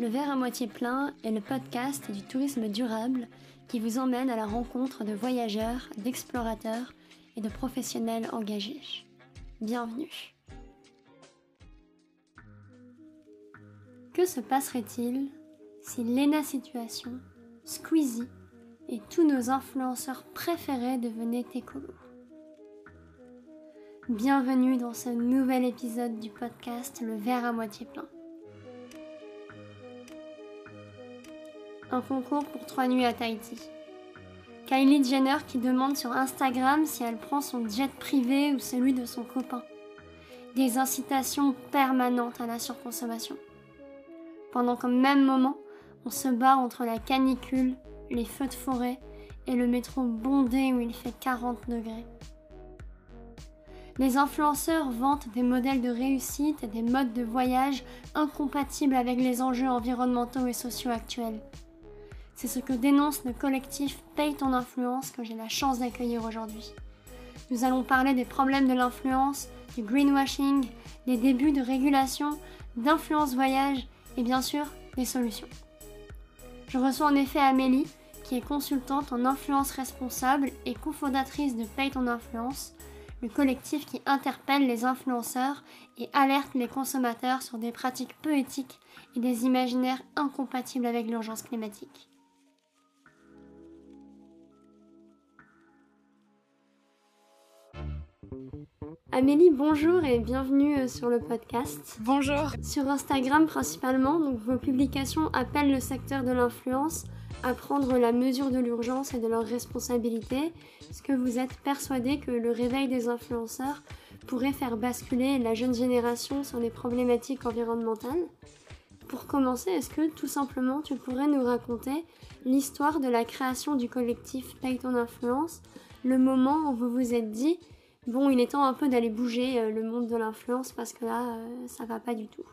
Le verre à moitié plein est le podcast du tourisme durable qui vous emmène à la rencontre de voyageurs, d'explorateurs et de professionnels engagés. Bienvenue. Que se passerait-il si Lena Situation, Squeezie et tous nos influenceurs préférés devenaient écolos? Bienvenue dans ce nouvel épisode du podcast Le verre à moitié plein. Un concours pour trois nuits à Tahiti. Kylie Jenner qui demande sur Instagram si elle prend son jet privé ou celui de son copain. Des incitations permanentes à la surconsommation. Pendant qu'au même moment, on se bat entre la canicule, les feux de forêt et le métro bondé où il fait 40 degrés. Les influenceurs vantent des modèles de réussite et des modes de voyage incompatibles avec les enjeux environnementaux et sociaux actuels. C'est ce que dénonce le collectif Paye ton influence que j'ai la chance d'accueillir aujourd'hui. Nous allons parler des problèmes de l'influence, du greenwashing, des débuts de régulation, d'influence voyage et bien sûr des solutions. Je reçois en effet Amélie, qui est consultante en influence responsable et cofondatrice de Paye ton influence, le collectif qui interpelle les influenceurs et alerte les consommateurs sur des pratiques peu éthiques et des imaginaires incompatibles avec l'urgence climatique. Amélie, bonjour et bienvenue euh, sur le podcast. Bonjour. Sur Instagram principalement, donc vos publications appellent le secteur de l'influence à prendre la mesure de l'urgence et de leur responsabilité. Est-ce que vous êtes persuadé que le réveil des influenceurs pourrait faire basculer la jeune génération sur les problématiques environnementales? Pour commencer, est-ce que tout simplement tu pourrais nous raconter l'histoire de la création du collectif Paye ton influence, le moment où vous vous êtes dit bon, il est temps un peu d'aller bouger euh, le monde de l'influence parce que là, euh, ça va pas du tout.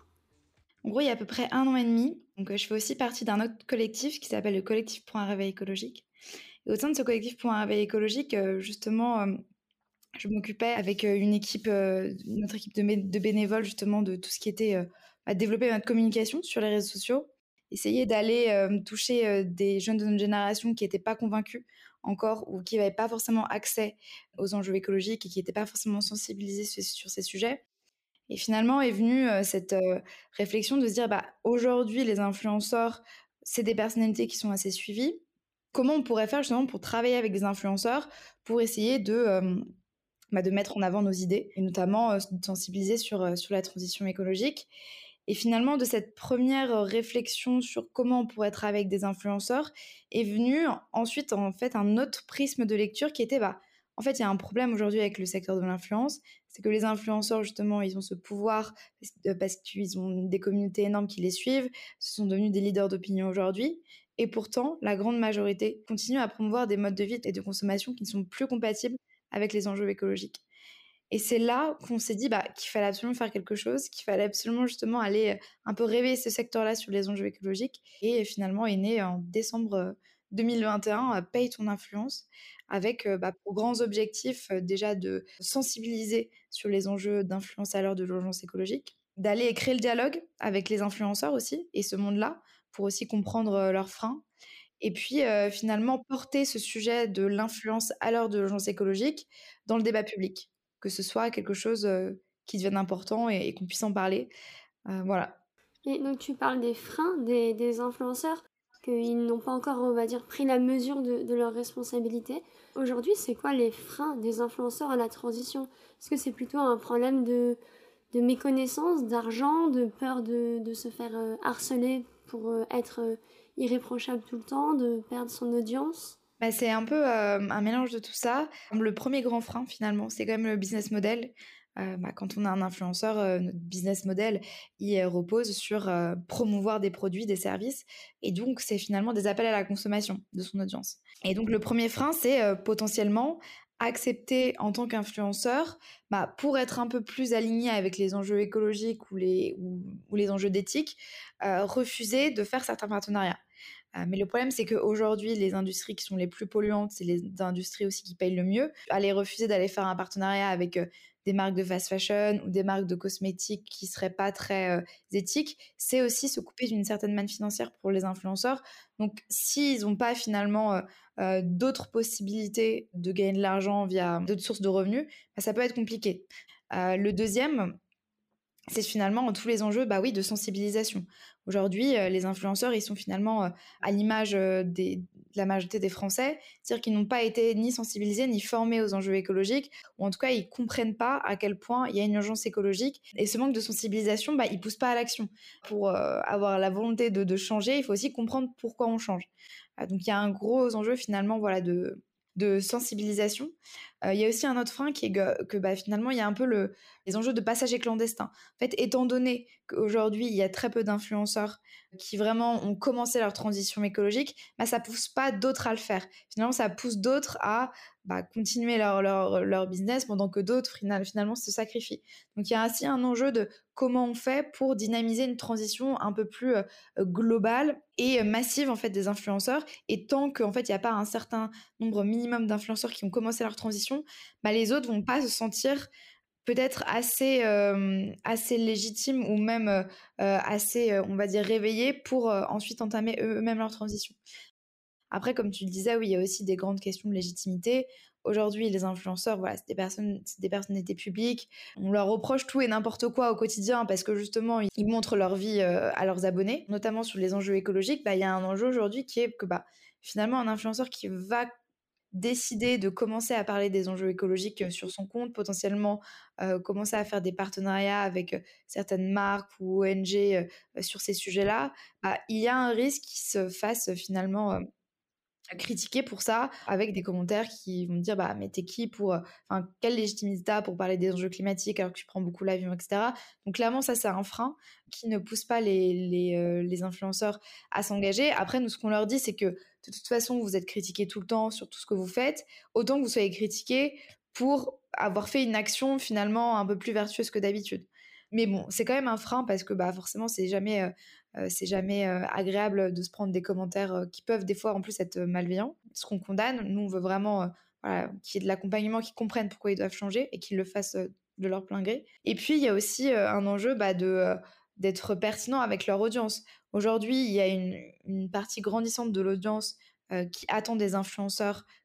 En gros, il y a à peu près un an et demi, donc euh, je fais aussi partie d'un autre collectif qui s'appelle le collectif pour un réveil écologique. Et au sein de ce collectif pour un réveil écologique, justement, je m'occupais avec une équipe, notre équipe de, bénévoles, justement, de tout ce qui était à développer notre communication sur les réseaux sociaux, essayer d'aller toucher des jeunes de notre génération qui n'étaient pas convaincus encore ou qui n'avaient pas forcément accès aux enjeux écologiques et qui n'étaient pas forcément sensibilisés sur, ces sujets. Et finalement est venue euh, cette euh, réflexion de se dire, bah, aujourd'hui, les influenceurs, c'est des personnalités qui sont assez suivies. Comment on pourrait faire justement pour travailler avec des influenceurs pour essayer de, euh, bah, de mettre en avant nos idées et notamment sensibiliser sur, sur la transition écologique? Et finalement, de cette première réflexion sur comment on pourrait être avec des influenceurs, est venu ensuite en fait un autre prisme de lecture qui était bah en fait il y a un problème aujourd'hui avec le secteur de l'influence, c'est que les influenceurs justement ils ont ce pouvoir parce qu'ils ont des communautés énormes qui les suivent, ce sont devenus des leaders d'opinion aujourd'hui. Et pourtant, la grande majorité continue à promouvoir des modes de vie et de consommation qui ne sont plus compatibles avec les enjeux écologiques. Et c'est là qu'on s'est dit bah, qu'il fallait absolument faire quelque chose, qu'il fallait absolument justement aller un peu réveiller ce secteur-là sur les enjeux écologiques. Et finalement est né en décembre 2021 Paye ton influence, avec bah, pour grands objectifs déjà de sensibiliser sur les enjeux d'influence à l'heure de l'urgence écologique, d'aller créer le dialogue avec les influenceurs aussi et ce monde-là pour aussi comprendre leurs freins. Et puis finalement porter ce sujet de l'influence à l'heure de l'urgence écologique dans le débat public que ce soit quelque chose qui devienne important et, qu'on puisse en parler. voilà. Et donc tu parles des freins des, influenceurs, qu'ils n'ont pas encore, on va dire, pris la mesure de, de leurs responsabilités. Aujourd'hui, c'est quoi les freins des influenceurs à la transition? Est-ce que c'est plutôt un problème de, méconnaissance, d'argent, de peur de se faire harceler pour être irréprochable tout le temps, de perdre son audience? Bah, c'est un peu un mélange de tout ça. Le premier grand frein, finalement, c'est quand même le business model. Bah, quand on a un influenceur, notre business model, il repose sur promouvoir des produits, des services. Et donc, c'est finalement des appels à la consommation de son audience. Et donc, le premier frein, c'est potentiellement accepter en tant qu'influenceur, bah, pour être un peu plus aligné avec les enjeux écologiques ou les, ou les enjeux d'éthique, refuser de faire certains partenariats. Euh, mais le problème, c'est qu'aujourd'hui, les industries qui sont les plus polluantes, c'est les industries aussi qui payent le mieux. Aller refuser d'aller faire un partenariat avec euh, des marques de fast fashion ou des marques de cosmétiques qui seraient pas très éthiques, c'est aussi se couper d'une certaine manne financière pour les influenceurs. Donc, s'ils n'ont pas finalement d'autres possibilités de gagner de l'argent via d'autres sources de revenus, bah, ça peut être compliqué. le deuxième, c'est finalement tous les enjeux bah oui, de sensibilisation. Aujourd'hui, euh, les influenceurs, ils sont finalement euh, à l'image euh, de la majorité des Français, c'est-à-dire qu'ils n'ont pas été ni sensibilisés ni formés aux enjeux écologiques, ou en tout cas, ils comprennent pas à quel point il y a une urgence écologique. Et ce manque de sensibilisation, bah, il pousse pas à l'action. Pour avoir la volonté de, changer, il faut aussi comprendre pourquoi on change. donc, il y a un gros enjeu finalement, voilà, de sensibilisation. Il y a aussi un autre frein qui est que, bah, finalement, il y a un peu le, les enjeux de passage clandestin. En fait, étant donné qu'aujourd'hui, il y a très peu d'influenceurs qui vraiment ont commencé leur transition écologique, bah, ça pousse pas d'autres à le faire. Finalement, ça pousse d'autres à bah, continuer leur, business pendant que d'autres finalement se sacrifient. Donc il y a ainsi un enjeu de comment on fait pour dynamiser une transition un peu plus euh, globale et massive en fait des influenceurs. Et tant qu'en fait il n'y a pas un certain nombre minimum d'influenceurs qui ont commencé leur transition, bah, les autres vont pas se sentir peut-être assez euh, assez légitimes ou même euh, assez on va dire réveillés pour ensuite entamer eux-mêmes leur transition. Après, comme tu le disais, oui, il y a aussi des grandes questions de légitimité. Aujourd'hui, les influenceurs, voilà, c'est des personnes, des personnalités publiques. On leur reproche tout et n'importe quoi au quotidien parce que justement, ils montrent leur vie euh, à leurs abonnés, notamment sur les enjeux écologiques. Bah, il y a un enjeu aujourd'hui qui est que bah, finalement, un influenceur qui va décider de commencer à parler des enjeux écologiques euh, sur son compte, potentiellement euh, commencer à faire des partenariats avec certaines marques ou ONG sur ces sujets-là, bah, il y a un risque qu'il se fasse finalement critiquer pour ça avec des commentaires qui vont me dire bah mais t'es qui pour enfin quelle légitimité t'as pour parler des enjeux climatiques alors que tu prends beaucoup l'avion etc donc clairement ça c'est un frein qui ne pousse pas les, les, euh, les influenceurs à s'engager. Après nous ce qu'on leur dit c'est que de toute façon vous êtes critiqués tout le temps sur tout ce que vous faites. Autant que vous soyez critiqués pour avoir fait une action finalement un peu plus vertueuse que d'habitude mais bon, c'est quand même un frein parce que bah forcément c'est jamais euh, c'est jamais euh, agréable de se prendre des commentaires euh, qui peuvent des fois en plus être malveillants. Ce qu'on condamne, nous on veut vraiment voilà, qu'il y ait de l'accompagnement, qu'ils comprennent pourquoi ils doivent changer et qu'ils le fassent de leur plein gré. Et puis il y a aussi un enjeu bah, de d'être pertinent avec leur audience. Aujourd'hui, il y a une, partie grandissante de l'audience qui attend des influenceurs euh,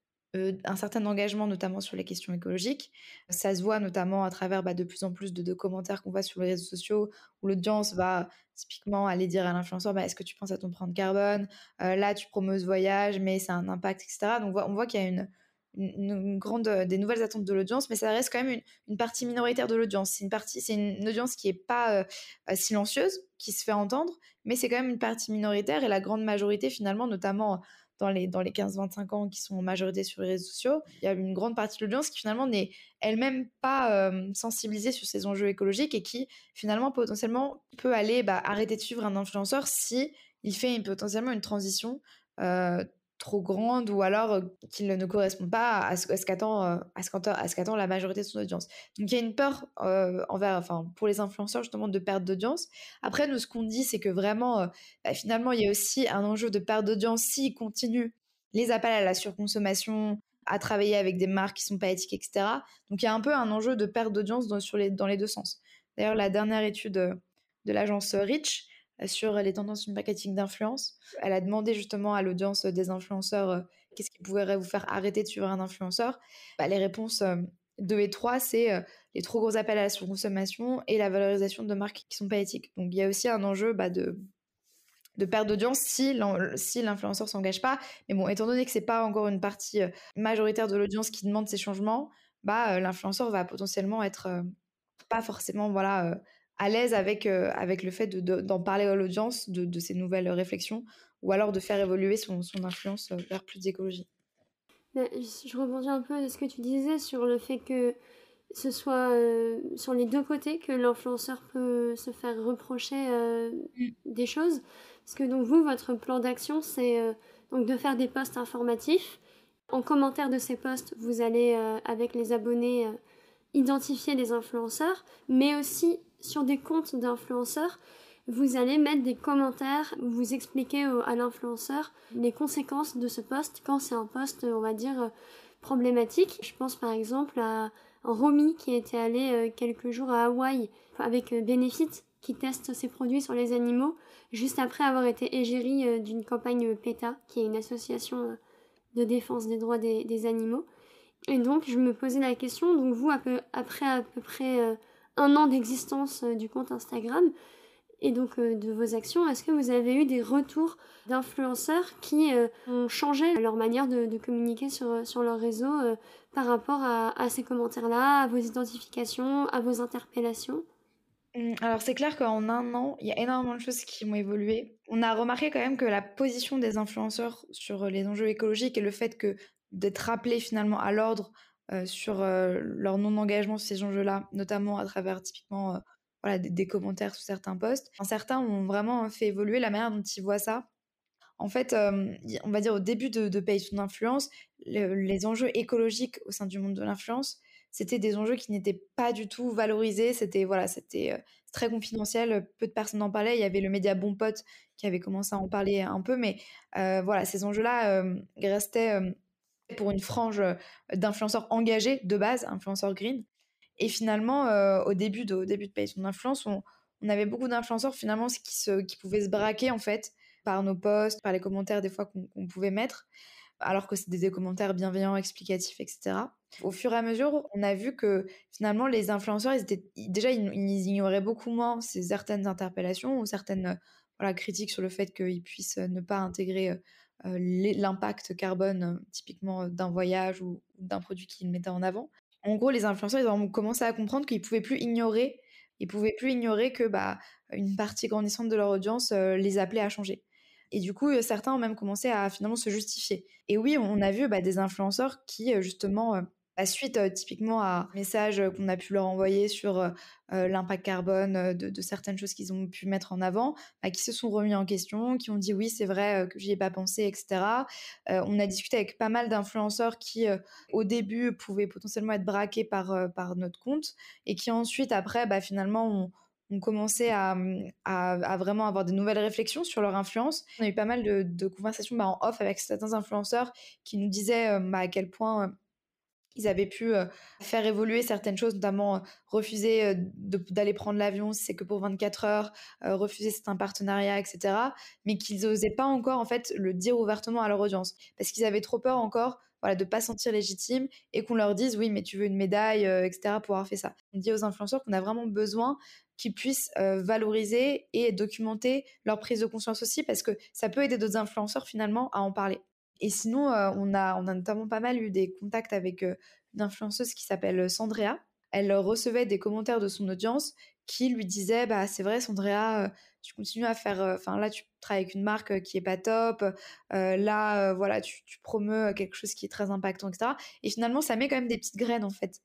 un certain engagement, notamment sur les questions écologiques. Ça se voit notamment à travers bah, de plus en plus de, commentaires qu'on voit sur les réseaux sociaux, où l'audience va typiquement aller dire à l'influenceur bah, Est-ce que tu penses à ton de carbone? Euh, Là, tu promeux ce voyage, mais c'est un impact, etc. Donc, on voit, qu'il y a une, grande, euh, des nouvelles attentes de l'audience, mais ça reste quand même une, partie minoritaire de l'audience. C'est une, partie, c'est une, audience qui n'est pas silencieuse, qui se fait entendre, mais c'est quand même une partie minoritaire et la grande majorité, finalement, notamment dans les, dans les 15-25 ans qui sont en majorité sur les réseaux sociaux, il y a une grande partie de l'audience qui finalement n'est elle-même pas euh, sensibilisée sur ces enjeux écologiques et qui finalement potentiellement peut aller bah, arrêter de suivre un influenceur si il fait potentiellement une transition euh, trop grande ou alors qu'il ne correspond pas à ce, qu'attend à ce qu'attend la majorité de son audience. Donc il y a une peur envers enfin pour les influenceurs justement de perte d'audience. Après nous ce qu'on dit c'est que vraiment bah, finalement il y a aussi un enjeu de perte d'audience s'ils continuent les appels à la surconsommation, à travailler avec des marques qui sont pas éthiques, etc. Donc il y a un peu un enjeu de perte d'audience dans, sur les, dans les deux sens. D'ailleurs la dernière étude de l'agence Rich sur les tendances du marketing d'influence. Elle a demandé justement à l'audience des influenceurs euh, qu'est-ce qui pourrait vous faire arrêter de suivre un influenceur. Bah, les réponses 2 euh, et 3, c'est euh, les trop gros appels à la surconsommation et la valorisation de marques qui sont pas éthiques. Donc il y a aussi un enjeu bah, de, de perte d'audience si l'influenceur s'engage pas. Mais bon, étant donné que c'est pas encore une partie majoritaire de l'audience qui demande ces changements, bah, l'influenceur va potentiellement être pas forcément voilà à l'aise avec, euh, avec le fait d'en parler à l'audience de, de, ces nouvelles réflexions ou alors de faire évoluer son, son influence euh, vers plus d'écologie. Je rebondis un peu de ce que tu disais sur le fait que ce soit euh, sur les deux côtés que l'influenceur peut se faire reprocher mm. des choses. Parce que donc vous, votre plan d'action, c'est donc de faire des posts informatifs. En commentaire de ces posts, vous allez avec les abonnés identifier des influenceurs, mais aussi sur des comptes d'influenceurs, vous allez mettre des commentaires, vous expliquer à l'influenceur les conséquences de ce poste quand c'est un poste, on va dire, problématique. Je pense par exemple à Romy qui était allée quelques jours à Hawaï avec Benefit qui teste ses produits sur les animaux juste après avoir été égérie d'une campagne PETA qui est une association de défense des droits des, animaux. Et donc je me posais la question, donc vous après à peu près un an d'existence du compte Instagram, et donc euh, de vos actions, est-ce que vous avez eu des retours d'influenceurs qui euh, ont changé leur manière de, communiquer sur, euh, sur leur réseau par rapport à, ces commentaires-là, à vos identifications, à vos interpellations? Mmh, alors c'est clair qu'en un an, il y a énormément de choses qui ont évolué. On a remarqué quand même que la position des influenceurs sur les enjeux écologiques et le fait que d'être rappelés finalement à l'ordre sur leur non-engagement sur ces enjeux-là, notamment à travers typiquement des, commentaires sous certains posts. certains ont vraiment fait évoluer la manière dont ils voient ça. En fait, on va dire au début de, de Paye son influence, les enjeux écologiques au sein du monde de l'influence, c'était des enjeux qui n'étaient pas du tout valorisés. C'était voilà, c'était très confidentiel. Peu de personnes en parlaient. Il y avait le média Bon Pote qui avait commencé à en parler un peu, mais voilà, ces enjeux-là restaient pour une frange d'influenceurs engagés de base, influenceurs green. Et finalement, euh, au début de, au de son influence, on, on avait beaucoup d'influenceurs finalement qui, se, qui pouvaient se braquer en fait par nos posts, par les commentaires des fois qu'on pouvait mettre, alors que c'était des commentaires bienveillants, explicatifs, etc. Au fur et à mesure, on a vu que finalement les influenceurs, ils étaient, déjà ils, ignoraient beaucoup moins ces certaines interpellations ou certaines voilà, critiques sur le fait qu'ils puissent ne pas intégrer euh, l'impact carbone typiquement d'un voyage ou d'un produit qu'ils mettaient en avant en gros, les influenceurs, ils ont commencé à comprendre qu'ils pouvaient plus ignorer, ils pouvaient plus ignorer que bah, une partie grandissante de leur audience euh, les appelait à changer. Et du coup, certains ont même commencé à finalement se justifier. Et oui, on a vu bah, des influenceurs qui, euh, justement, euh, suite typiquement à un message qu'on a pu leur envoyer sur l'impact carbone de, certaines choses qu'ils ont pu mettre en avant, bah, qui se sont remis en question, qui ont dit oui c'est vrai que j'y ai pas pensé, etc. on a discuté avec pas mal d'influenceurs qui au début pouvaient potentiellement être braqués par, notre compte et qui ensuite après bah, finalement ont, commencé à, vraiment avoir des nouvelles réflexions sur leur influence. On a eu pas mal de, conversations bah, en off avec certains influenceurs qui nous disaient bah, à quel point ils avaient pu faire évoluer certaines choses, notamment refuser d'aller prendre l'avion si c'est que pour 24 heures, refuser certains partenariats, etc. Mais qu'ils n'osaient pas encore en fait le dire ouvertement à leur audience parce qu'ils avaient trop peur encore voilà, de pas sentir légitime et qu'on leur dise oui mais tu veux une médaille, etc. pour avoir fait ça. On dit aux influenceurs qu'on a vraiment besoin qu'ils puissent valoriser et documenter leur prise de conscience aussi parce que ça peut aider d'autres influenceurs finalement à en parler. Et sinon, euh, on, a, on a notamment pas mal eu des contacts avec euh, une influenceuse qui s'appelle euh, Sandrea. Elle recevait des commentaires de son audience qui lui disaient bah c'est vrai Sandrea tu continues à faire enfin là tu travailles avec une marque qui est pas top là voilà tu, tu promeus quelque chose qui est très impactant etc et finalement ça met quand même des petites graines en fait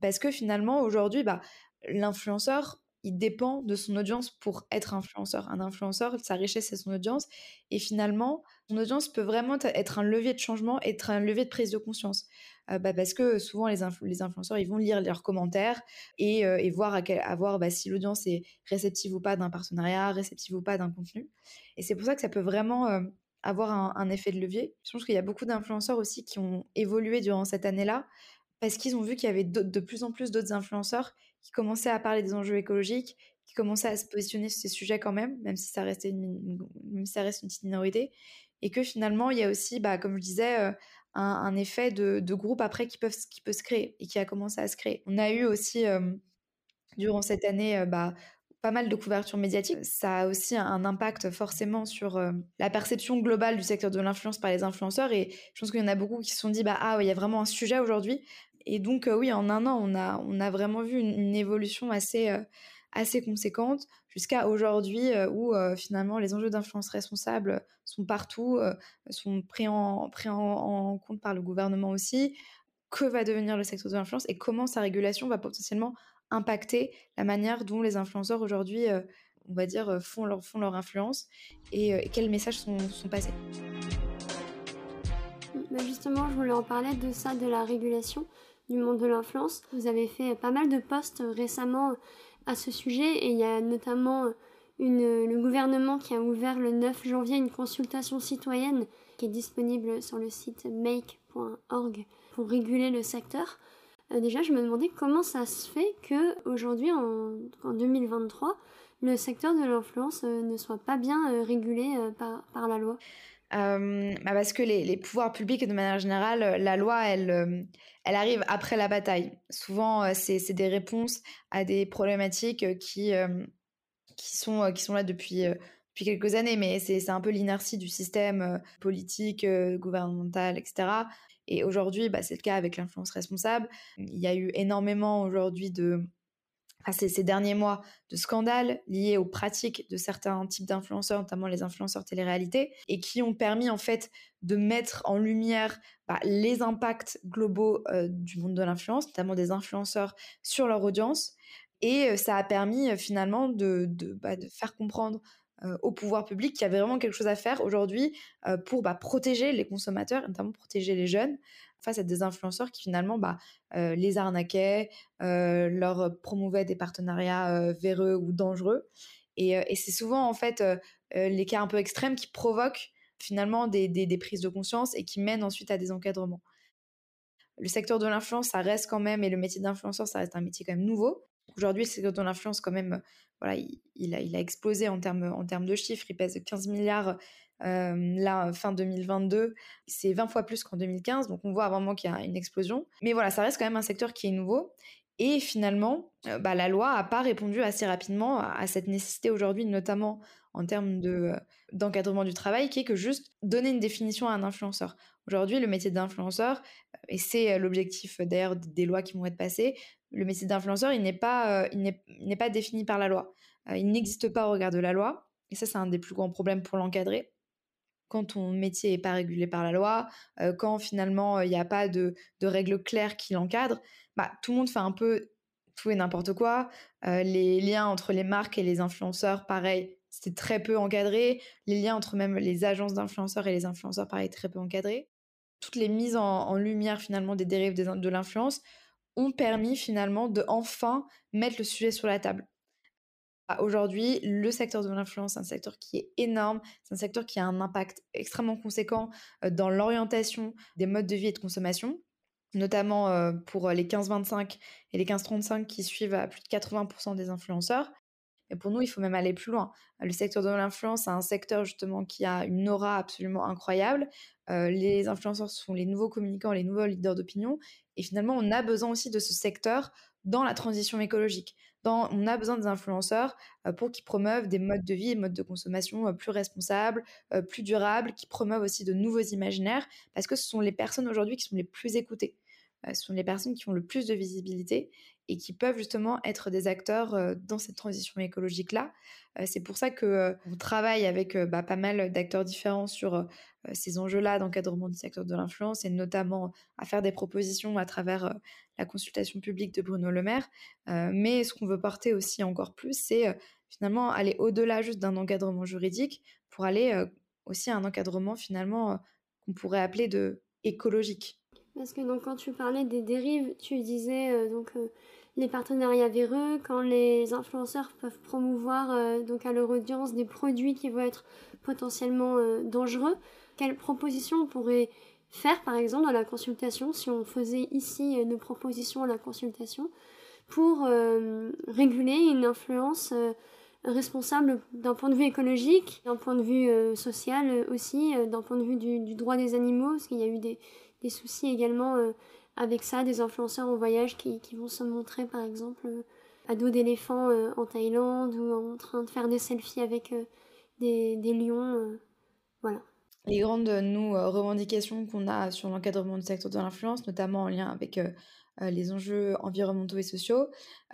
parce que finalement aujourd'hui bah l'influenceur il dépend de son audience pour être influenceur. Un influenceur, sa richesse, c'est son audience. Et finalement, son audience peut vraiment être un levier de changement, être un levier de prise de conscience. Euh, bah, parce que souvent, les, influenceurs, ils vont lire leurs commentaires et, euh, voir, à, voir bah, si l'audience est réceptive ou pas d'un partenariat, réceptive ou pas d'un contenu. Et c'est pour ça que ça peut vraiment euh, avoir un, effet de levier. Je pense qu'il y a beaucoup d'influenceurs aussi qui ont évolué durant cette année-là parce qu'ils ont vu qu'il y avait de plus en plus d'autres influenceurs qui commençaient à parler des enjeux écologiques, qui commençaient à se positionner sur ces sujets quand même, même si ça, même si ça reste une petite minorité, et que finalement, il y a aussi, bah, comme je disais, euh, un, effet de, groupe après qui, peut se créer et qui a commencé à se créer. On a eu aussi, euh, durant cette année, euh, bah, pas mal de couverture médiatique. Ça a aussi un impact forcément sur la perception globale du secteur de l'influence par les influenceurs. Et je pense qu'il y en a beaucoup qui se sont dit, bah, ah, il y a vraiment un sujet aujourd'hui. Et donc, euh, oui, en un an, on a, vraiment vu une, évolution assez, euh, assez conséquente jusqu'à aujourd'hui euh, où finalement les enjeux d'influence responsable sont partout, sont pris, en, pris en, compte par le gouvernement aussi. Que va devenir le secteur de l'influence et comment sa régulation va potentiellement impacter la manière dont les influenceurs aujourd'hui, on va dire, font leur, font leur influence et, quels messages sont, sont passés? Bah, justement, je voulais en parler de ça, de la régulation du monde de l'influence. Vous avez fait pas mal de posts récemment à ce sujet et il y a notamment le gouvernement qui a ouvert le 9 janvier une consultation citoyenne qui est disponible sur le site make.org pour réguler le secteur. déjà, je me demandais comment ça se fait que aujourd'hui, en, en 2023, le secteur de l'influence ne soit pas bien régulé par, par la loi? Bah parce que les, les, pouvoirs publics, de manière générale, la loi, elle, elle arrive après la bataille. Souvent, c'est des réponses à des problématiques qui, qui, sont, qui sont là depuis, depuis quelques années, mais c'est un peu l'inertie du système politique, gouvernemental, etc. Et aujourd'hui, bah, c'est le cas avec l'influence responsable. Il y a eu énormément aujourd'hui de ces, derniers mois de scandales liés aux pratiques de certains types d'influenceurs, notamment les influenceurs télé-réalité, et qui ont permis en fait de mettre en lumière bah, les impacts globaux euh, du monde de l'influence, notamment des influenceurs sur leur audience. Et euh, ça a permis euh, finalement de, bah, de, faire comprendre au pouvoir public qu'il y avait vraiment quelque chose à faire aujourd'hui pour bah, protéger les consommateurs, notamment protéger les jeunes, face à des influenceurs qui finalement bah, euh, les arnaquaient, euh, leur promouvaient des partenariats euh, véreux ou dangereux. Et, c'est souvent en fait les cas un peu extrêmes qui provoquent finalement des, des, prises de conscience et qui mènent ensuite à des encadrements. Le secteur de l'influence, ça reste quand même, et le métier d'influenceur, ça reste un métier quand même nouveau. Aujourd'hui, le secteur de l'influence, quand même, voilà, il, a, il a explosé en termes, en termes de chiffres. Il pèse 15 milliards là, fin 2022, c'est 20 fois plus qu'en 2015, donc on voit vraiment qu'il y a une explosion. Mais voilà, ça reste quand même un secteur qui est nouveau. Et finalement, bah, la loi n'a pas répondu assez rapidement à, cette nécessité aujourd'hui, notamment en termes de, d'encadrement du travail, qui est que juste donner une définition à un influenceur. Aujourd'hui, le métier d'influenceur, et c'est l'objectif d'ailleurs des lois qui vont être passées, le métier d'influenceur, n'est pas, n'est pas défini par la loi. il n'existe pas au regard de la loi. Et ça, c'est un des plus grands problèmes pour l'encadrer quand ton métier n'est pas régulé par la loi, euh, quand finalement il n'y a pas de, règles claires qui l'encadrent, bah, tout le monde fait un peu tout et n'importe quoi. Euh, les liens entre les marques et les influenceurs, pareil, c'est très peu encadré. Les liens entre même les agences d'influenceurs et les influenceurs, pareil, très peu encadré. Toutes les mises en, lumière finalement des dérives de l'influence ont permis finalement de enfin mettre le sujet sur la table. Aujourd'hui, le secteur de l'influence, c'est un secteur qui est énorme, c'est un secteur qui a un impact extrêmement conséquent euh, dans l'orientation des modes de vie et de consommation, notamment euh, pour les 15-25 et les 15-35 qui suivent à plus de 80% des influenceurs. Et pour nous, il faut même aller plus loin. Le secteur de l'influence, c'est un secteur justement qui a une aura absolument incroyable. Euh, les influenceurs sont les nouveaux communicants, les nouveaux leaders d'opinion. Et finalement, on a besoin aussi de ce secteur dans la transition écologique on a besoin des influenceurs euh, pour qu'ils promeuvent des modes de vie et modes de consommation euh, plus responsables, euh, plus durables, qui promeuvent aussi de nouveaux imaginaires, parce que ce sont les personnes aujourd'hui qui sont les plus écoutées. ce sont les personnes qui ont le plus de visibilité et qui peuvent justement être des acteurs dans cette transition écologique-là. c'est pour ça que on travaille avec bah, pas mal d'acteurs différents sur ces enjeux-là d'encadrement du secteur de l'influence et notamment à faire des propositions à travers la consultation publique de Bruno Le Maire. mais ce qu'on veut porter aussi encore plus, c'est finalement aller au-delà juste d'un encadrement juridique pour aller aussi à un encadrement finalement qu'on pourrait appeler de écologique. Parce que donc quand tu parlais des dérives, tu disais donc les partenariats véreux, quand les influenceurs peuvent promouvoir euh, donc à leur audience des produits qui vont être potentiellement euh, dangereux, quelles propositions on pourrait faire par exemple dans la consultation si on faisait ici euh, nos propositions à la consultation pour réguler une influence responsable d'un point de vue écologique, d'un point de vue social aussi, d'un point de vue du, droit des animaux, parce qu'il y a eu des, des soucis également avec ça des influenceurs en voyage qui, vont se montrer par exemple euh, à dos d'éléphants euh, en Thaïlande ou en train de faire des selfies avec euh, des, lions. voilà. Les grandes nous, revendications qu'on a sur l'encadrement du secteur de l'influence, notamment en lien avec les enjeux environnementaux et sociaux,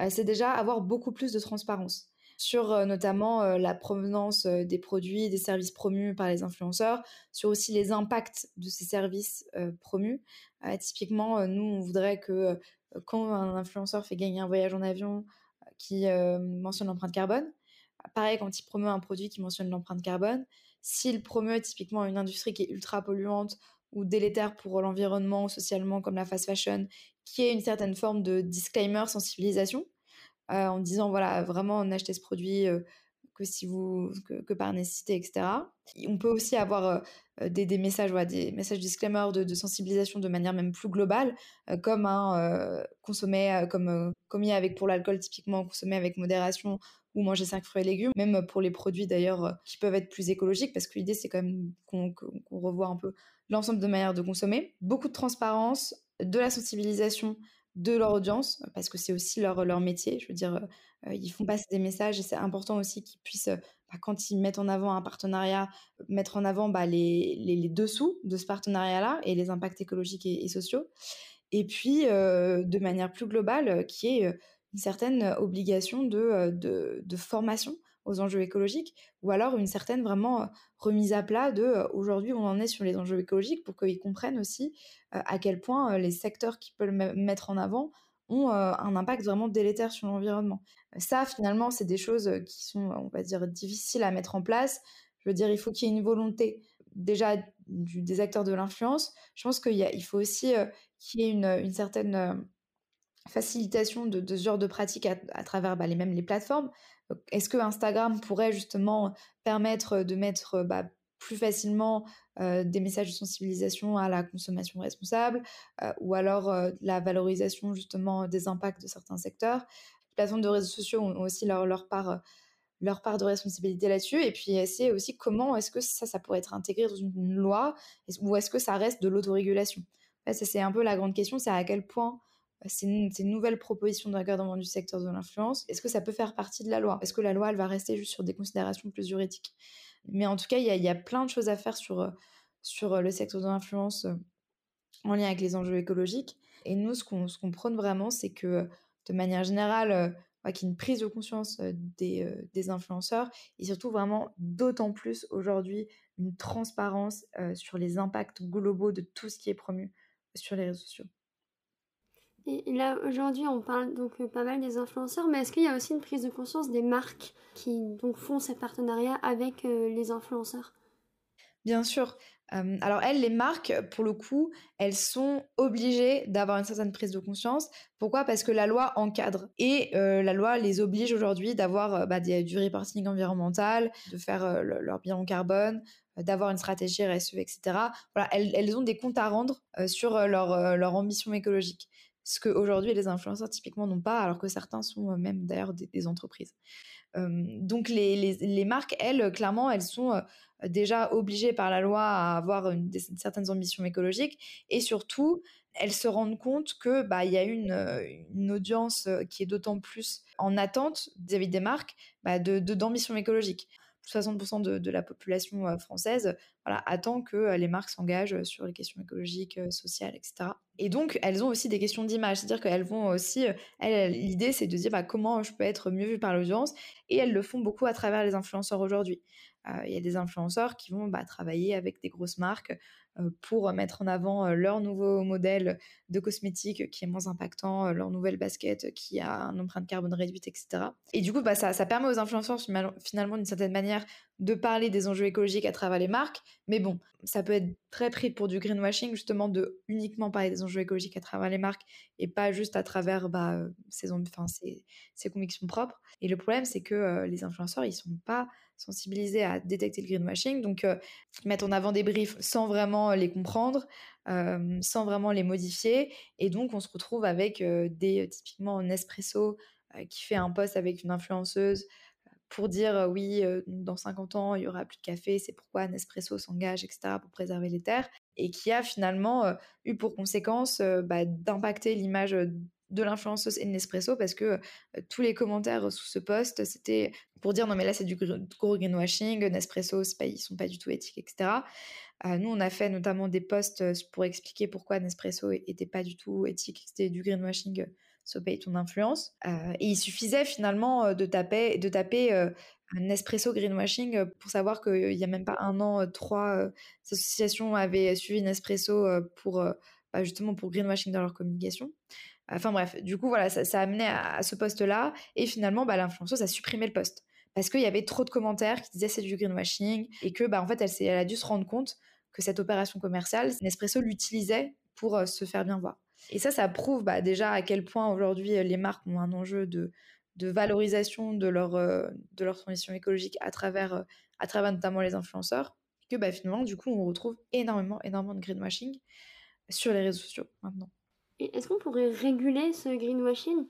c'est déjà avoir beaucoup plus de transparence sur notamment la provenance des produits, des services promus par les influenceurs, sur aussi les impacts de ces services promus. typiquement, nous, on voudrait que quand un influenceur fait gagner un voyage en avion qui mentionne l'empreinte carbone, pareil quand il promeut un produit qui mentionne l'empreinte carbone, s'il promeut typiquement une industrie qui est ultra polluante ou délétère pour l'environnement socialement comme la fast fashion, qui est une certaine forme de disclaimer sensibilisation, en disant voilà, vraiment, on achetait ce produit que si vous que, par nécessité, etc. On peut aussi avoir des, des, messages, voilà, des messages disclaimer de, sensibilisation de manière même plus globale, comme un consommer, comme a avec pour l'alcool typiquement consommer avec modération ou manger 5 fruits et légumes, même pour les produits d'ailleurs qui peuvent être plus écologiques, parce que l'idée c'est quand même qu'on revoie un peu l'ensemble de manières de consommer. Beaucoup de transparence, de la sensibilisation de leur audience, parce que c'est aussi leur, leur métier. Je veux dire, euh, ils font passer des messages et c'est important aussi qu'ils puissent, euh, bah, quand ils mettent en avant un partenariat, mettre en avant bah, les, les, dessous de ce partenariat-là et les impacts écologiques et, sociaux. Et puis, euh, de manière plus globale, qui est une certaine obligation de, de formation aux enjeux écologiques, ou alors une certaine vraiment remise à plat de aujourd'hui on en est sur les enjeux écologiques pour qu'ils comprennent aussi à quel point les secteurs qui peuvent mettre en avant ont un impact vraiment délétère sur l'environnement. Ça, finalement, c'est des choses qui sont, on va dire, difficiles à mettre en place. Je veux dire, il faut qu'il y ait une volonté déjà des acteurs de l'influence. Je pense qu'il faut aussi qu'il y ait une, certaine facilitation de, ce genre de pratiques à, travers bah, les mêmes les plateformes. Est-ce que Instagram pourrait justement permettre de mettre bah, plus facilement des messages de sensibilisation à la consommation responsable ou alors la valorisation justement des impacts de certains secteurs? Les plateformes de réseaux sociaux ont aussi leur, leur part leur part de responsabilité là-dessus et puis c'est aussi comment est-ce que ça ça pourrait être intégré dans une loi ou est-ce que ça reste de l'autorégulation? Ça c'est un peu la grande question c'est à quel point ces, une nouvelles propositions d'encadrement du secteur de l'influence, est-ce que ça peut faire partie de la loi? Est-ce que la loi, elle va rester juste sur des considérations plus juridiques? Mais en tout cas, il y, a, plein de choses à faire sur, euh, sur euh, le secteur de l'influence euh, en lien avec les enjeux écologiques. Et nous, ce qu'on prône vraiment, c'est que de manière générale, qu'il y ait une prise de conscience des, influenceurs et surtout vraiment d'autant plus aujourd'hui une transparence sur les impacts globaux de tout ce qui est promu sur les réseaux sociaux. Et là, aujourd'hui, on parle donc euh, pas mal des influenceurs, mais est-ce qu'il y a aussi une prise de conscience des marques qui donc font ces partenariats avec euh, les influenceurs? Bien sûr. alors elles, les marques, pour le coup, elles sont obligées d'avoir une certaine prise de conscience. Pourquoi? Parce que la loi encadre et euh, la loi les oblige aujourd'hui d'avoir bah, du reporting environnemental, de faire leur bilan carbone, d'avoir une stratégie RSE, etc. Voilà, elles, ont des comptes à rendre sur leur, leur ambition écologique ce qu'aujourd'hui les influenceurs typiquement n'ont pas, alors que certains sont euh, même d'ailleurs des, entreprises. donc les, marques, elles, clairement, elles sont euh, déjà obligées par la loi à avoir certaines ambitions écologiques et surtout, elles se rendent compte que bah y a une, euh, audience qui est d'autant plus en attente vis-à-vis des marques bah, de. 60% de, la population française voilà, attend que les marques s'engagent sur les questions écologiques, sociales, etc. Et donc, elles ont aussi des questions d'image, c'est-à-dire qu'elles vont aussi, l'idée c'est de dire bah, comment je peux être mieux vue par l'audience, et elles le font beaucoup à travers les influenceurs aujourd'hui. Il y a des influenceurs qui vont bah, travailler avec des grosses marques euh, pour mettre en avant euh, leur nouveau modèle de cosmétique qui est moins impactant, euh, leur nouvelle basket qui a une empreinte carbone réduite, etc. Et du coup, bah, ça permet aux influenceurs finalement d'une certaine manière de parler des enjeux écologiques à travers les marques. Mais bon, ça peut être très pris pour du greenwashing, justement, de uniquement parler des enjeux écologiques à travers les marques et pas juste à travers bah, ses, enfin, ses, convictions propres. Et le problème, c'est que les influenceurs, ils sont pas sensibilisés à détecter le greenwashing. Donc, euh, mettre en avant des briefs sans vraiment les comprendre, euh, sans vraiment les modifier. Et donc, on se retrouve avec euh, des, typiquement, Nespresso qui fait un post avec une influenceuse pour dire oui, dans 50 ans, il y aura plus de café, c'est pourquoi Nespresso s'engage, etc., pour préserver les terres, et qui a finalement eu pour conséquence bah, d'impacter l'image de l'influenceuse et de Nespresso parce que tous les commentaires sous ce post, c'était pour dire non mais là c'est du gros greenwashing, Nespresso, pas, ils sont pas du tout éthiques, etc. nous, on a fait notamment des posts pour expliquer pourquoi Nespresso était pas du tout éthique, c'était du greenwashing, paye ton influence. et il suffisait finalement de taper, de taper Nespresso greenwashing pour savoir qu'il y a même pas un an, trois associations avaient suivi Nespresso pour bah, justement pour greenwashing dans leur communication. Enfin bref, du coup, voilà, ça, a amené à, ce poste-là. Et finalement, bah, l'influenceuse a supprimé le poste. Parce qu'il y avait trop de commentaires qui disaient c'est du greenwashing. Et que, bah, en fait, elle, elle a dû se rendre compte que cette opération commerciale, Nespresso l'utilisait pour euh, se faire bien voir. Et ça, ça prouve bah, déjà à quel point aujourd'hui les marques ont un enjeu de, de valorisation de leur, de leur transition écologique à travers, à travers notamment les influenceurs, que bah, finalement, du coup, on retrouve énormément, énormément de greenwashing sur les réseaux sociaux maintenant. Et est-ce qu'on pourrait réguler ce greenwashing?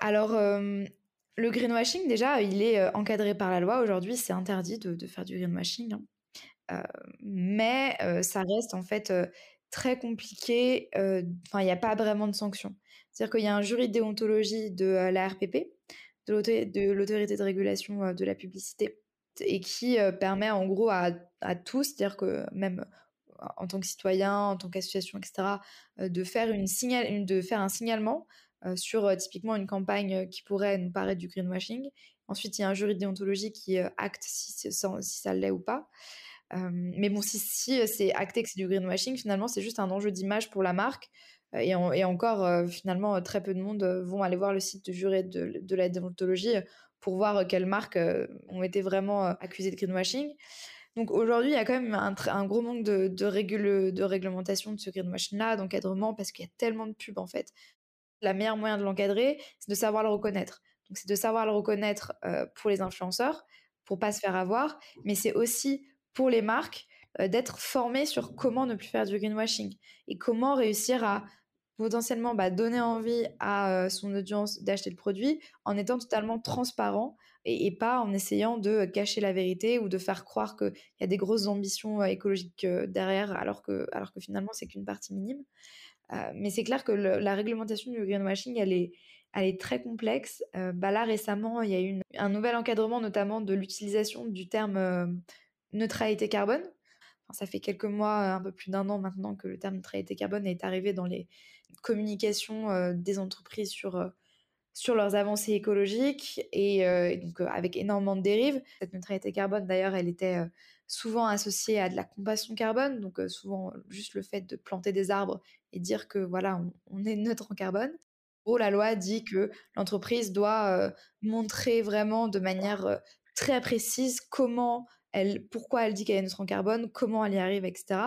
Alors, le greenwashing, déjà, il est encadré par la loi. Aujourd'hui, c'est interdit de, faire du greenwashing. Hein. mais ça reste en fait très compliqué. Enfin, il n'y a pas vraiment de sanctions. C'est-à-dire qu'il y a un jury de déontologie de la RPP, de l'autorité de régulation de la publicité, et qui permet en gros à, tous, c'est-à-dire que même en tant que citoyen, en tant qu'association, etc., de, faire une signal, de faire un signalement sur typiquement une campagne qui pourrait nous paraître du greenwashing. Ensuite, il y a un jury de déontologie qui acte si ça l'est ou pas. Mais bon, si, si c'est acté que c'est du greenwashing, finalement, c'est juste un enjeu d'image pour la marque. Et, et encore, finalement, très peu de monde vont aller voir le site du jury de, de la déontologie pour voir quelles marques ont été vraiment accusées de greenwashing. Donc aujourd'hui, il y a quand même un, gros manque de, de, de réglementation de ce greenwashing-là, d'encadrement, parce qu'il y a tellement de pubs en fait. La meilleure moyen de l'encadrer, c'est de savoir le reconnaître. Donc c'est de savoir le reconnaître pour les influenceurs, pour pas se faire avoir, mais c'est aussi pour les marques d'être formées sur comment ne plus faire du greenwashing et comment réussir à potentiellement bah, donner envie à son audience d'acheter le produit en étant totalement transparent et, pas en essayant de cacher la vérité ou de faire croire qu'il y a des grosses ambitions écologiques derrière alors que, alors que finalement c'est qu'une partie minime. mais c'est clair que la réglementation du greenwashing, elle est, elle est très complexe. bah là récemment, il y a eu un nouvel encadrement notamment de l'utilisation du terme neutralité carbone. ça fait quelques mois, un peu plus d'un an maintenant que le terme neutralité carbone est arrivé dans les communication euh, des entreprises sur, euh, sur leurs avancées écologiques et, euh, donc avec énormément de dérives. Cette neutralité carbone, d'ailleurs, elle était souvent associée à de la compassion carbone, donc souvent juste le fait de planter des arbres et dire que voilà, on, est neutre en carbone. Oh, la loi dit que l'entreprise doit montrer vraiment de manière très précise comment elle, pourquoi elle dit qu'elle est neutre en carbone, comment elle y arrive, etc.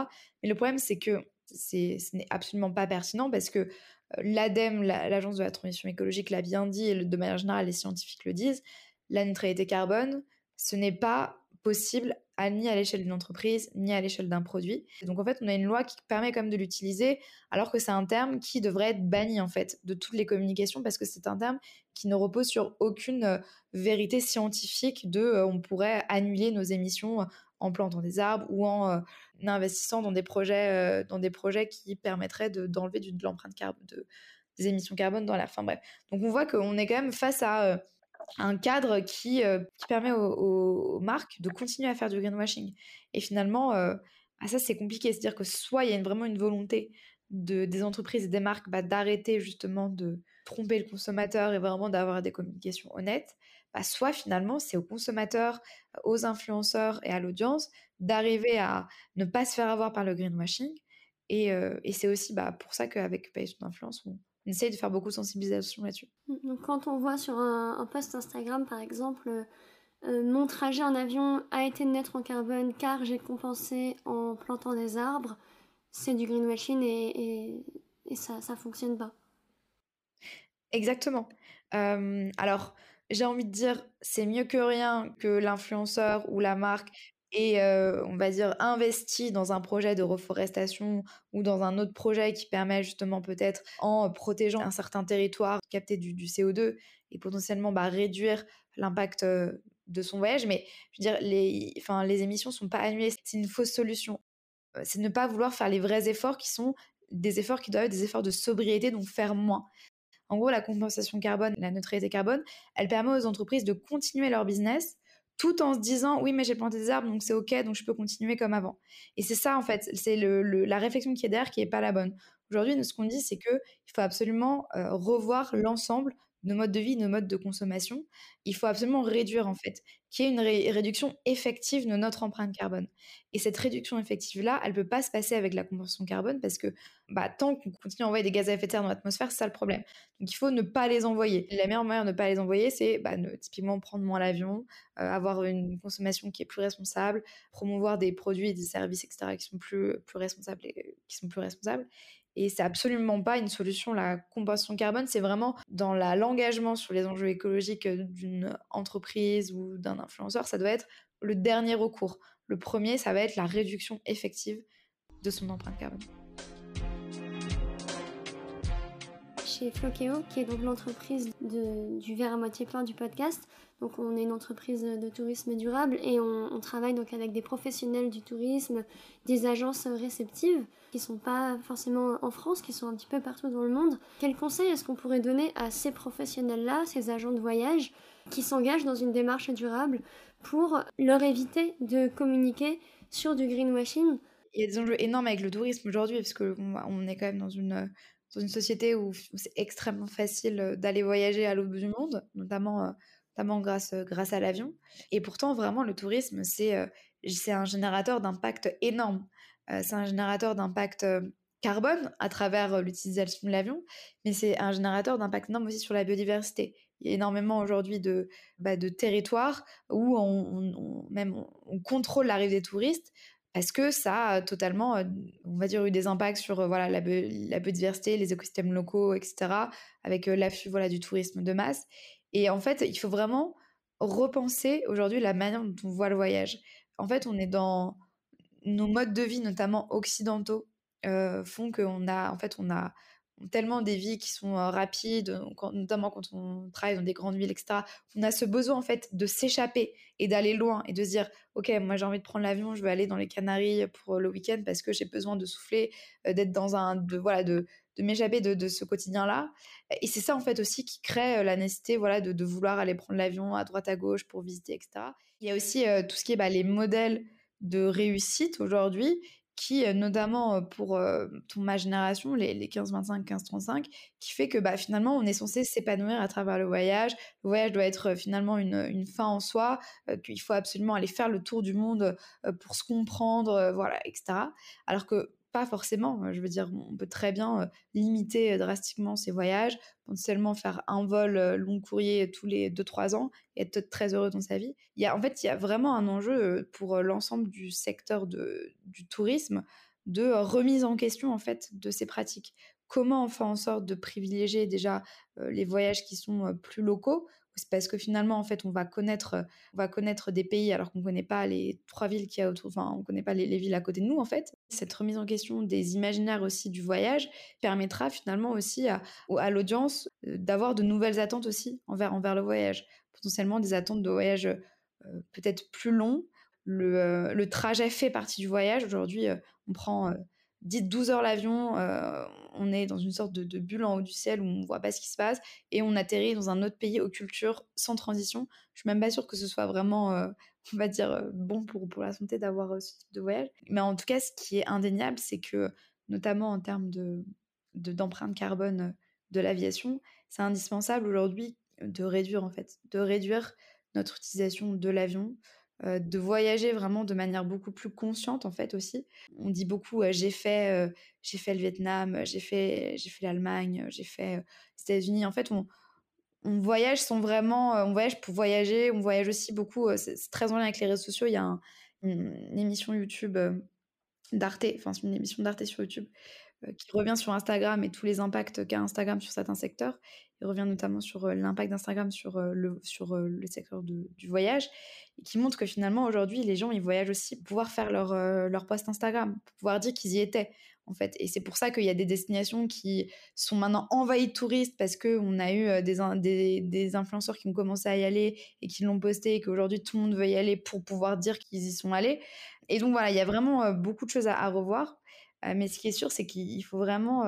Mais le problème, c'est que ce n'est absolument pas pertinent parce que l'ADEME, l'Agence de la transition écologique, l'a bien dit, et de manière générale, les scientifiques le disent, la neutralité carbone, ce n'est pas possible ni à l'échelle d'une entreprise, ni à l'échelle d'un produit. donc en fait, on a une loi qui permet quand même de l'utiliser, alors que c'est un terme qui devrait être banni en fait de toutes les communications, parce que c'est un terme qui ne repose sur aucune vérité scientifique de on pourrait annuler nos émissions en plantant des arbres ou en investissant dans des projets, dans des projets qui permettraient d'enlever de, l'empreinte carbone, de, des émissions carbone dans la fin. Bref. Donc on voit qu'on est quand même face à un cadre qui, qui permet aux, marques de continuer à faire du greenwashing. Et finalement, ah, ça c'est compliqué. C'est-à-dire que soit il y a vraiment une volonté de, des entreprises et des marques bah, d'arrêter justement de tromper le consommateur et vraiment d'avoir des communications honnêtes, bah, soit finalement c'est aux consommateurs, aux influenceurs et à l'audience d'arriver à ne pas se faire avoir par le greenwashing. Et, et c'est aussi bah, pour ça qu'avec Page d'Influence, on, on essaye de faire beaucoup de sensibilisation là-dessus. Donc quand on voit sur un, post Instagram par exemple, euh, euh, mon trajet en avion a été neutre en carbone car j'ai compensé en plantant des arbres, c'est du greenwashing et, et, ça ne fonctionne pas. Exactement. Euh, alors, j'ai envie de dire, c'est mieux que rien que l'influenceur ou la marque et on va dire investi dans un projet de reforestation ou dans un autre projet qui permet justement peut-être en protégeant un certain territoire capter du, CO2 et potentiellement bah, réduire l'impact de son voyage. Mais je veux dire les enfin les émissions sont pas annulées. C'est une fausse solution. C'est ne pas vouloir faire les vrais efforts qui sont des efforts qui doivent être des efforts de sobriété donc faire moins. En gros la compensation carbone la neutralité carbone elle permet aux entreprises de continuer leur business tout en se disant oui mais j'ai planté des arbres donc c'est ok donc je peux continuer comme avant. Et c'est ça en fait c'est le, la réflexion qui est derrière qui est pas la bonne. Aujourd'hui ce qu'on dit c'est que il faut absolument euh, revoir l'ensemble nos modes de vie, nos modes de consommation, il faut absolument réduire en fait, qu'il y ait une réduction effective de notre empreinte carbone. Et cette réduction effective-là, elle ne peut pas se passer avec la compensation carbone parce que bah, tant qu'on continue à envoyer des gaz à effet de serre dans l'atmosphère, c'est ça le problème. Donc il faut ne pas les envoyer. la meilleure manière de ne pas les envoyer, c'est bah, typiquement prendre moins l'avion, euh, avoir une consommation qui est plus responsable, promouvoir des produits et des services, etc., qui sont plus, plus responsables. Et, qui sont plus responsables Et c'est absolument pas une solution, la combustion carbone, c'est vraiment dans l'engagement sur les enjeux écologiques d'une entreprise ou d'un influenceur, ça doit être le dernier recours. Le premier, ça va être la réduction effective de son empreinte carbone. Chez Floqueo, qui est donc l'entreprise du verre à moitié plein du podcast, donc on est une entreprise de tourisme durable et on, travaille donc avec des professionnels du tourisme, des agences réceptives qui sont pas forcément en France, qui sont un petit peu partout dans le monde. Quels conseils est-ce qu'on pourrait donner à ces professionnels-là, ces agents de voyage qui s'engagent dans une démarche durable pour leur éviter de communiquer sur du greenwashing? Il y a des enjeux énormes avec le tourisme aujourd'hui parce qu'on est quand même dans une dans une société où c'est extrêmement facile d'aller voyager à l'autre bout du monde, notamment notamment grâce, euh, grâce à l'avion. Et pourtant, vraiment, le tourisme, c'est euh, un générateur d'impact énorme. Euh, c'est un générateur d'impact carbone à travers l'utilisation de l'avion, mais c'est un générateur d'impact énorme aussi sur la biodiversité. Il y a énormément aujourd'hui de, bah, de territoires où on, même on, contrôle l'arrivée des touristes parce que ça a totalement, on va dire, eu des impacts sur voilà, la, la, biodiversité, les écosystèmes locaux, etc., avec l'afflux voilà, du tourisme de masse. Et en fait, il faut vraiment repenser aujourd'hui la manière dont on voit le voyage. En fait, on est dans nos modes de vie, notamment occidentaux, euh, font qu'on a, en fait, on a tellement des vies qui sont euh, rapides, notamment quand on travaille dans des grandes villes, etc. On a ce besoin en fait de s'échapper et d'aller loin et de se dire, ok, moi j'ai envie de prendre l'avion, je vais aller dans les Canaries pour le week-end parce que j'ai besoin de souffler, euh, d'être dans un, de voilà, de de m'échapper de, ce quotidien-là. Et c'est ça, en fait, aussi qui crée euh, la nécessité voilà, de, vouloir aller prendre l'avion à droite, à gauche pour visiter, etc. Il y a aussi euh, tout ce qui est bah, les modèles de réussite aujourd'hui qui, euh, notamment pour ma génération, les, 15-25, 15-35, qui fait que bah, finalement, on est censé s'épanouir à travers le voyage. Le voyage doit être finalement une, fin en soi, qu'il faut absolument aller faire le tour du monde pour se comprendre, voilà, etc. Alors que forcément. Je veux dire, on peut très bien limiter drastiquement ses voyages, potentiellement faire un vol long courrier tous les 2-3 ans et être très heureux dans sa vie. Il y a, en fait, il y a vraiment un enjeu pour l'ensemble du secteur de, du tourisme de remise en question en fait de ces pratiques. Comment on fait en sorte de privilégier déjà les voyages qui sont plus locaux? C'est parce que finalement, en fait, on va connaître, euh, on va connaître des pays alors qu'on ne connaît pas les trois villes qu'il autour, enfin, on connaît pas les, villes à côté de nous, en fait. Cette remise en question des imaginaires aussi du voyage permettra finalement aussi à, l'audience euh, d'avoir de nouvelles attentes aussi envers, envers le voyage. Potentiellement des attentes de voyage euh, peut-être plus longs. Le, le, trajet fait partie du voyage. Aujourd'hui, on prend dites 12 heures l'avion, euh, on est dans une sorte de, bulle en haut du ciel où on voit pas ce qui se passe et on atterrit dans un autre pays aux cultures sans transition. Je suis même pas sûre que ce soit vraiment, euh, on va dire, euh, bon pour, pour la santé d'avoir ce type de voyage. Mais en tout cas, ce qui est indéniable, c'est que, notamment en termes de, d'empreinte carbone de l'aviation, c'est indispensable aujourd'hui de réduire en fait, de réduire notre utilisation de l'avion, euh, de voyager vraiment de manière beaucoup plus consciente en fait aussi. On dit beaucoup euh, j'ai fait euh, j'ai fait le Vietnam, j'ai fait j'ai fait l'Allemagne, j'ai fait les États-Unis. En fait, on, on voyage sans vraiment on voyage pour voyager, on voyage aussi beaucoup c'est très en lien avec les réseaux sociaux, il y a une, émission YouTube d'Arte, enfin c'est une émission d'Arte sur YouTube qui revient sur Instagram et tous les impacts qu'a Instagram sur certains secteurs. Il revient notamment sur l'impact d'Instagram sur, le, sur le secteur du voyage et qui montre que finalement aujourd'hui les gens ils voyagent aussi pour pouvoir faire leur, euh, leur post Instagram, pour pouvoir dire qu'ils y étaient en fait. Et c'est pour ça qu'il y a des destinations qui sont maintenant envahies de touristes parce qu'on a eu euh, des, des, des, influenceurs qui ont commencé à y aller et qui l'ont posté et qu'aujourd'hui tout le monde veut y aller pour pouvoir dire qu'ils y sont allés. Et donc voilà, il y a vraiment euh, beaucoup de choses à, revoir. Mais ce qui est sûr, c'est qu'il faut vraiment,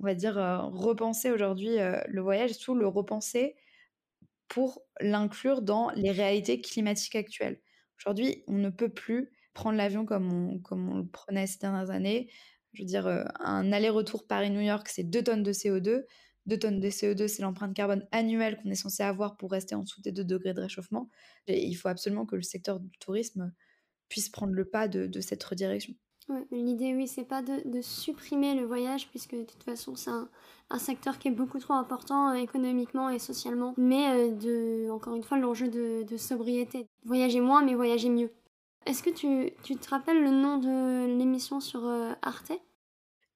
on va dire, repenser aujourd'hui le voyage, surtout le repenser pour l'inclure dans les réalités climatiques actuelles. Aujourd'hui, on ne peut plus prendre l'avion comme on, le prenait ces dernières années. Je veux dire, euh, un aller-retour Paris-New York, c'est 2 tonnes de CO2. 2 tonnes de CO2, c'est l'empreinte carbone annuelle qu'on est censé avoir pour rester en dessous des 2 degrés de réchauffement. Il faut absolument que le secteur du tourisme puisse prendre le pas de, de cette redirection. L'idée, oui, c'est pas de, supprimer le voyage, puisque de toute façon, c'est un, secteur qui est beaucoup trop important euh, économiquement et socialement. Mais euh, de, encore une fois, l'enjeu de, sobriété. Voyager moins, mais voyager mieux. Est-ce que tu, te rappelles le nom de l'émission sur euh, Arte?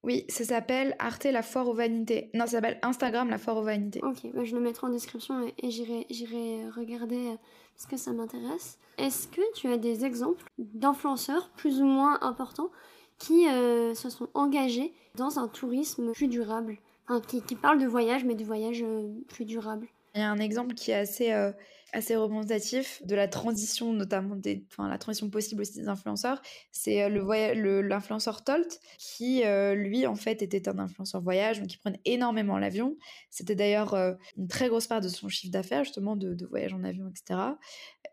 Oui, ça s'appelle Arte la foire aux vanités. Non, ça s'appelle Instagram la foire aux vanités. Ok, bah, je le mettrai en description et, j'irai, j'irai regarder euh, parce que ça m'intéresse. Est-ce que tu as des exemples d'influenceurs plus ou moins importants qui euh, se sont engagés dans un tourisme plus durable? Enfin, qui, qui parlent de voyage, mais de voyage euh, plus durable Il y a un exemple qui est assez assez représentatif de la transition, notamment des, enfin, la transition possible aussi des influenceurs. C'est euh, le l'influenceur Tolt, qui euh, lui, en fait, était un influenceur voyage, donc qui prenait énormément l'avion. C'était d'ailleurs euh, une très grosse part de son chiffre d'affaires, justement, de, de, voyage en avion, etc.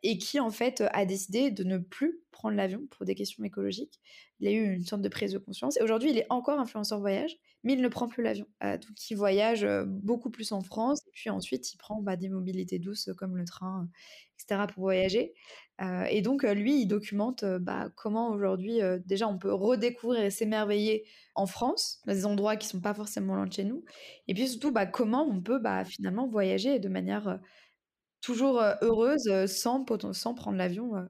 Et qui, en fait, a décidé de ne plus prendre l'avion pour des questions écologiques. Il a eu une sorte de prise de conscience. Et aujourd'hui, il est encore influenceur voyage, mais il ne prend plus l'avion. Euh, donc, il voyage euh, beaucoup plus en France. Et puis ensuite, il prend bah, des mobilités douces comme le train, etc. pour voyager. Euh, et donc, lui, il documente bah, comment aujourd'hui, déjà, on peut redécouvrir et s'émerveiller en France, dans des endroits qui sont pas forcément loin de chez nous. Et puis surtout, bah, comment on peut finalement voyager de manière toujours heureuse sans prendre l'avion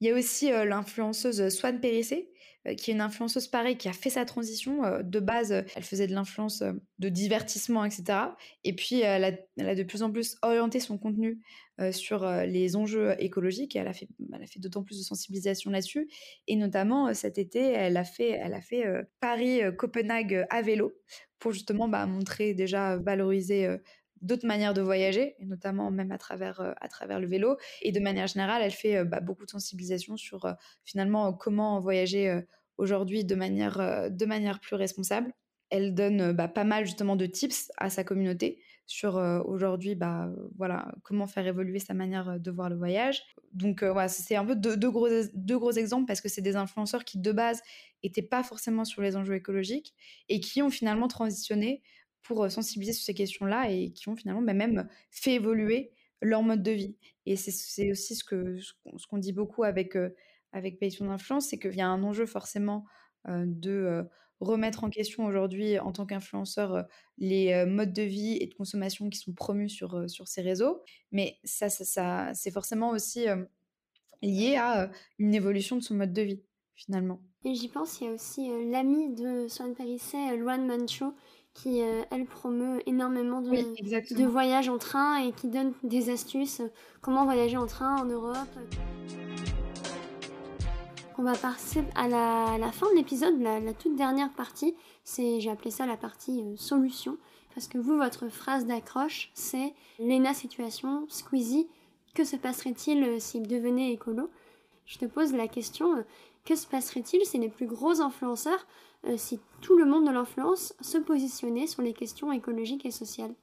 il y a aussi l'influenceuse Swan Périssé, qui est une influenceuse pareille qui a fait sa transition. de base, elle faisait de l'influence de divertissement, etc. Et puis, elle a, de plus en plus orienté son contenu sur les enjeux écologiques elle a fait, d'autant plus de sensibilisation là-dessus. Et notamment, cet été, elle a fait, elle a fait Paris-Copenhague à vélo pour justement bah, montrer, déjà valoriser d'autres manières de voyager, et notamment même à travers, euh, à travers le vélo. Et de manière générale, elle fait euh, bah, beaucoup de sensibilisation sur euh, finalement comment voyager aujourd'hui de manière, de manière plus responsable. Elle donne bah, pas mal justement de tips à sa communauté sur aujourd'hui bah, voilà, comment faire évoluer sa manière de voir le voyage. Donc voilà, c'est un peu deux, gros, deux gros exemples parce que c'est des influenceurs qui de base n'étaient pas forcément sur les enjeux écologiques et qui ont finalement transitionné pour sensibiliser sur ces questions-là et qui ont finalement bah, même fait évoluer leur mode de vie. Et c'est aussi ce qu'on dit beaucoup avec, avec Passion d'influence, c'est qu'il y a un enjeu forcément de remettre en question aujourd'hui en tant qu'influenceur les modes de vie et de consommation qui sont promus sur, sur ces réseaux. Mais ça, c'est forcément aussi lié à une évolution de son mode de vie, finalement. Et j'y pense, il y a aussi l'ami de Swan Parisset, Luan Mancho, qui, euh, elle, promeut énormément de, de, voyages en train et qui donne des astuces, euh, comment voyager en train en Europe. On va passer à la, fin de l'épisode, la, toute dernière partie. C'est, j'ai appelé ça la partie euh, solution, parce que vous, votre phrase d'accroche, c'est Lena situation, Squeezie, que se passerait-il s'il devenait écolo? Je te pose la question, que se passerait-il si les plus gros influenceurs euh, si tout le monde de l'influence se positionnait sur les questions écologiques et sociales?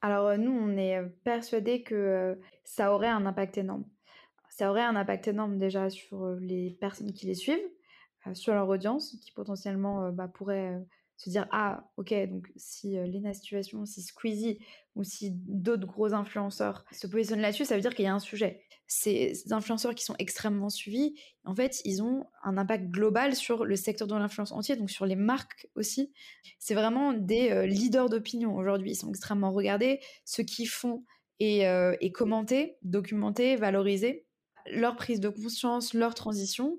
Alors euh, nous, on est euh, persuadés que ça aurait un impact énorme. Ça aurait un impact énorme déjà sur les personnes qui les suivent, sur leur audience, qui potentiellement bah, pourraient se dire ah ok donc si euh, Situation, si Squeezie ou si d'autres gros influenceurs se positionnent là-dessus, ça veut dire qu'il y a un sujet. Ces influenceurs qui sont extrêmement suivis, en fait, ils ont un impact global sur le secteur de l'influence entier, donc sur les marques aussi. C'est vraiment des euh, leaders d'opinion aujourd'hui. Ils sont extrêmement regardés. Ce qu'ils font est, euh, est commenté, documenté, valorisé. Leur prise de conscience, leur transition,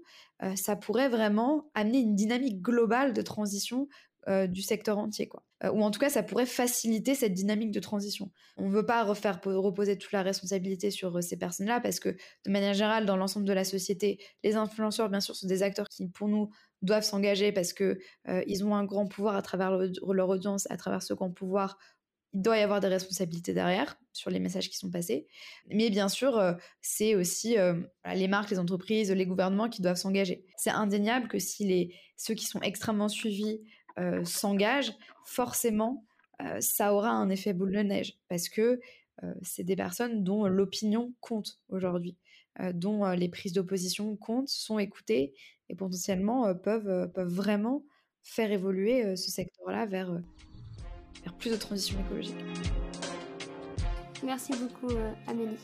ça pourrait vraiment amener une dynamique globale de transition euh, du secteur entier, quoi. Euh, ou en tout cas, ça pourrait faciliter cette dynamique de transition. On ne veut pas refaire reposer toute la responsabilité sur euh, ces personnes-là parce que, de manière générale, dans l'ensemble de la société, les influenceurs, bien sûr, sont des acteurs qui, pour nous, doivent s'engager parce que ils ont un grand pouvoir à travers leur, audience, à travers ce grand pouvoir. Il doit y avoir des responsabilités derrière sur les messages qui sont passés. Mais bien sûr, c'est aussi les marques, les entreprises, les gouvernements qui doivent s'engager. C'est indéniable que si les, ceux qui sont extrêmement suivis euh, s'engage, forcément, euh, ça aura un effet boule de neige parce que euh, c'est des personnes dont l'opinion compte aujourd'hui, dont les prises d'opposition comptent, sont écoutées et potentiellement peuvent, peuvent vraiment faire évoluer ce secteur-là vers, vers plus de transition écologique. Merci beaucoup, Amélie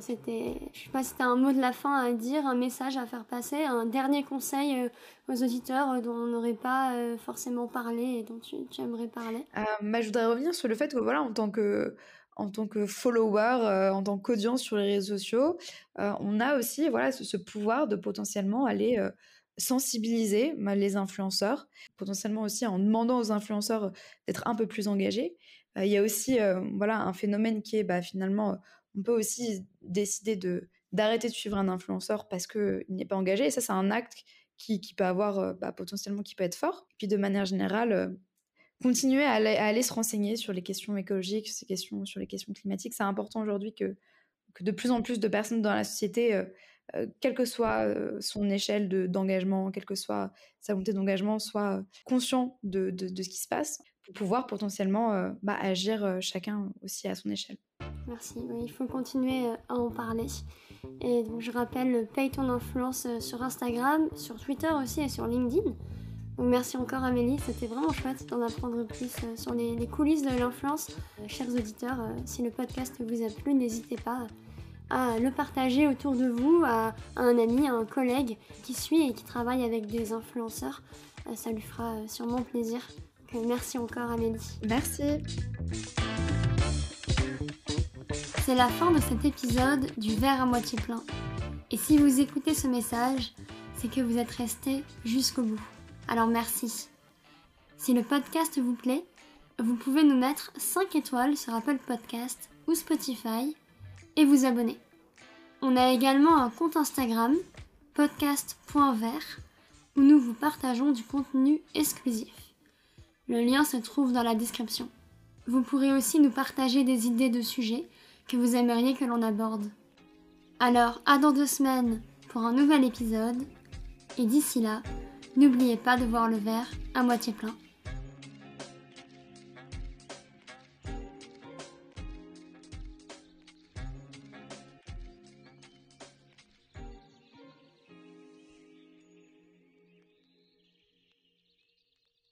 c'était, je sais pas si c'était un mot de la fin à dire, un message à faire passer, un dernier conseil euh, aux auditeurs euh, dont on n'aurait pas euh, forcément parlé et dont tu, aimerais parler. Bah, je voudrais revenir sur le fait que voilà, en tant que en tant que follower, en tant qu'audience sur les réseaux sociaux, on a aussi voilà ce, pouvoir de potentiellement aller sensibiliser les influenceurs, potentiellement aussi en demandant aux influenceurs d'être un peu plus engagés. Il y a aussi voilà, un phénomène qui est bah, finalement, on peut aussi décider de d'arrêter de suivre un influenceur parce qu'il n'est pas engagé. Et ça, c'est un acte qui, qui peut avoir bah, potentiellement qui peut être fort. Puis de manière générale, continuer à aller, se renseigner sur les questions écologiques, ces questions, sur les questions climatiques. C'est important aujourd'hui que, que de plus en plus de personnes dans la société, euh, euh, quelle que soit euh, son échelle d'engagement, quelle que soit sa volonté d'engagement, soient conscients de, de, ce qui se passe pouvoir potentiellement bah, agir chacun aussi à son échelle. Merci. il faut continuer à en parler. Et donc, je rappelle, paye ton influence sur Instagram, sur Twitter aussi et sur LinkedIn merci encore Amélie, c'était vraiment chouette d'en apprendre plus euh, sur les, coulisses de l'influence. Euh, chers auditeurs, euh, si le podcast vous a plu, n'hésitez pas à le partager autour de vous, à, un ami, à un collègue qui suit et qui travaille avec des influenceurs. ça lui fera sûrement plaisir. Merci encore Amélie. Merci. C'est la fin de cet épisode du verre à moitié plein. Et si vous écoutez ce message, c'est que vous êtes resté jusqu'au bout. Alors merci. Si le podcast vous plaît, vous pouvez nous mettre 5 étoiles sur Apple Podcast ou Spotify et vous abonner. On a également un compte Instagram, podcast.vert, où nous vous partageons du contenu exclusif. Le lien se trouve dans la description. Vous pourrez aussi nous partager des idées de sujets que vous aimeriez que l'on aborde. Alors, à dans deux semaines pour un nouvel épisode, et d'ici là, N'oubliez pas de voir le verre à moitié plein.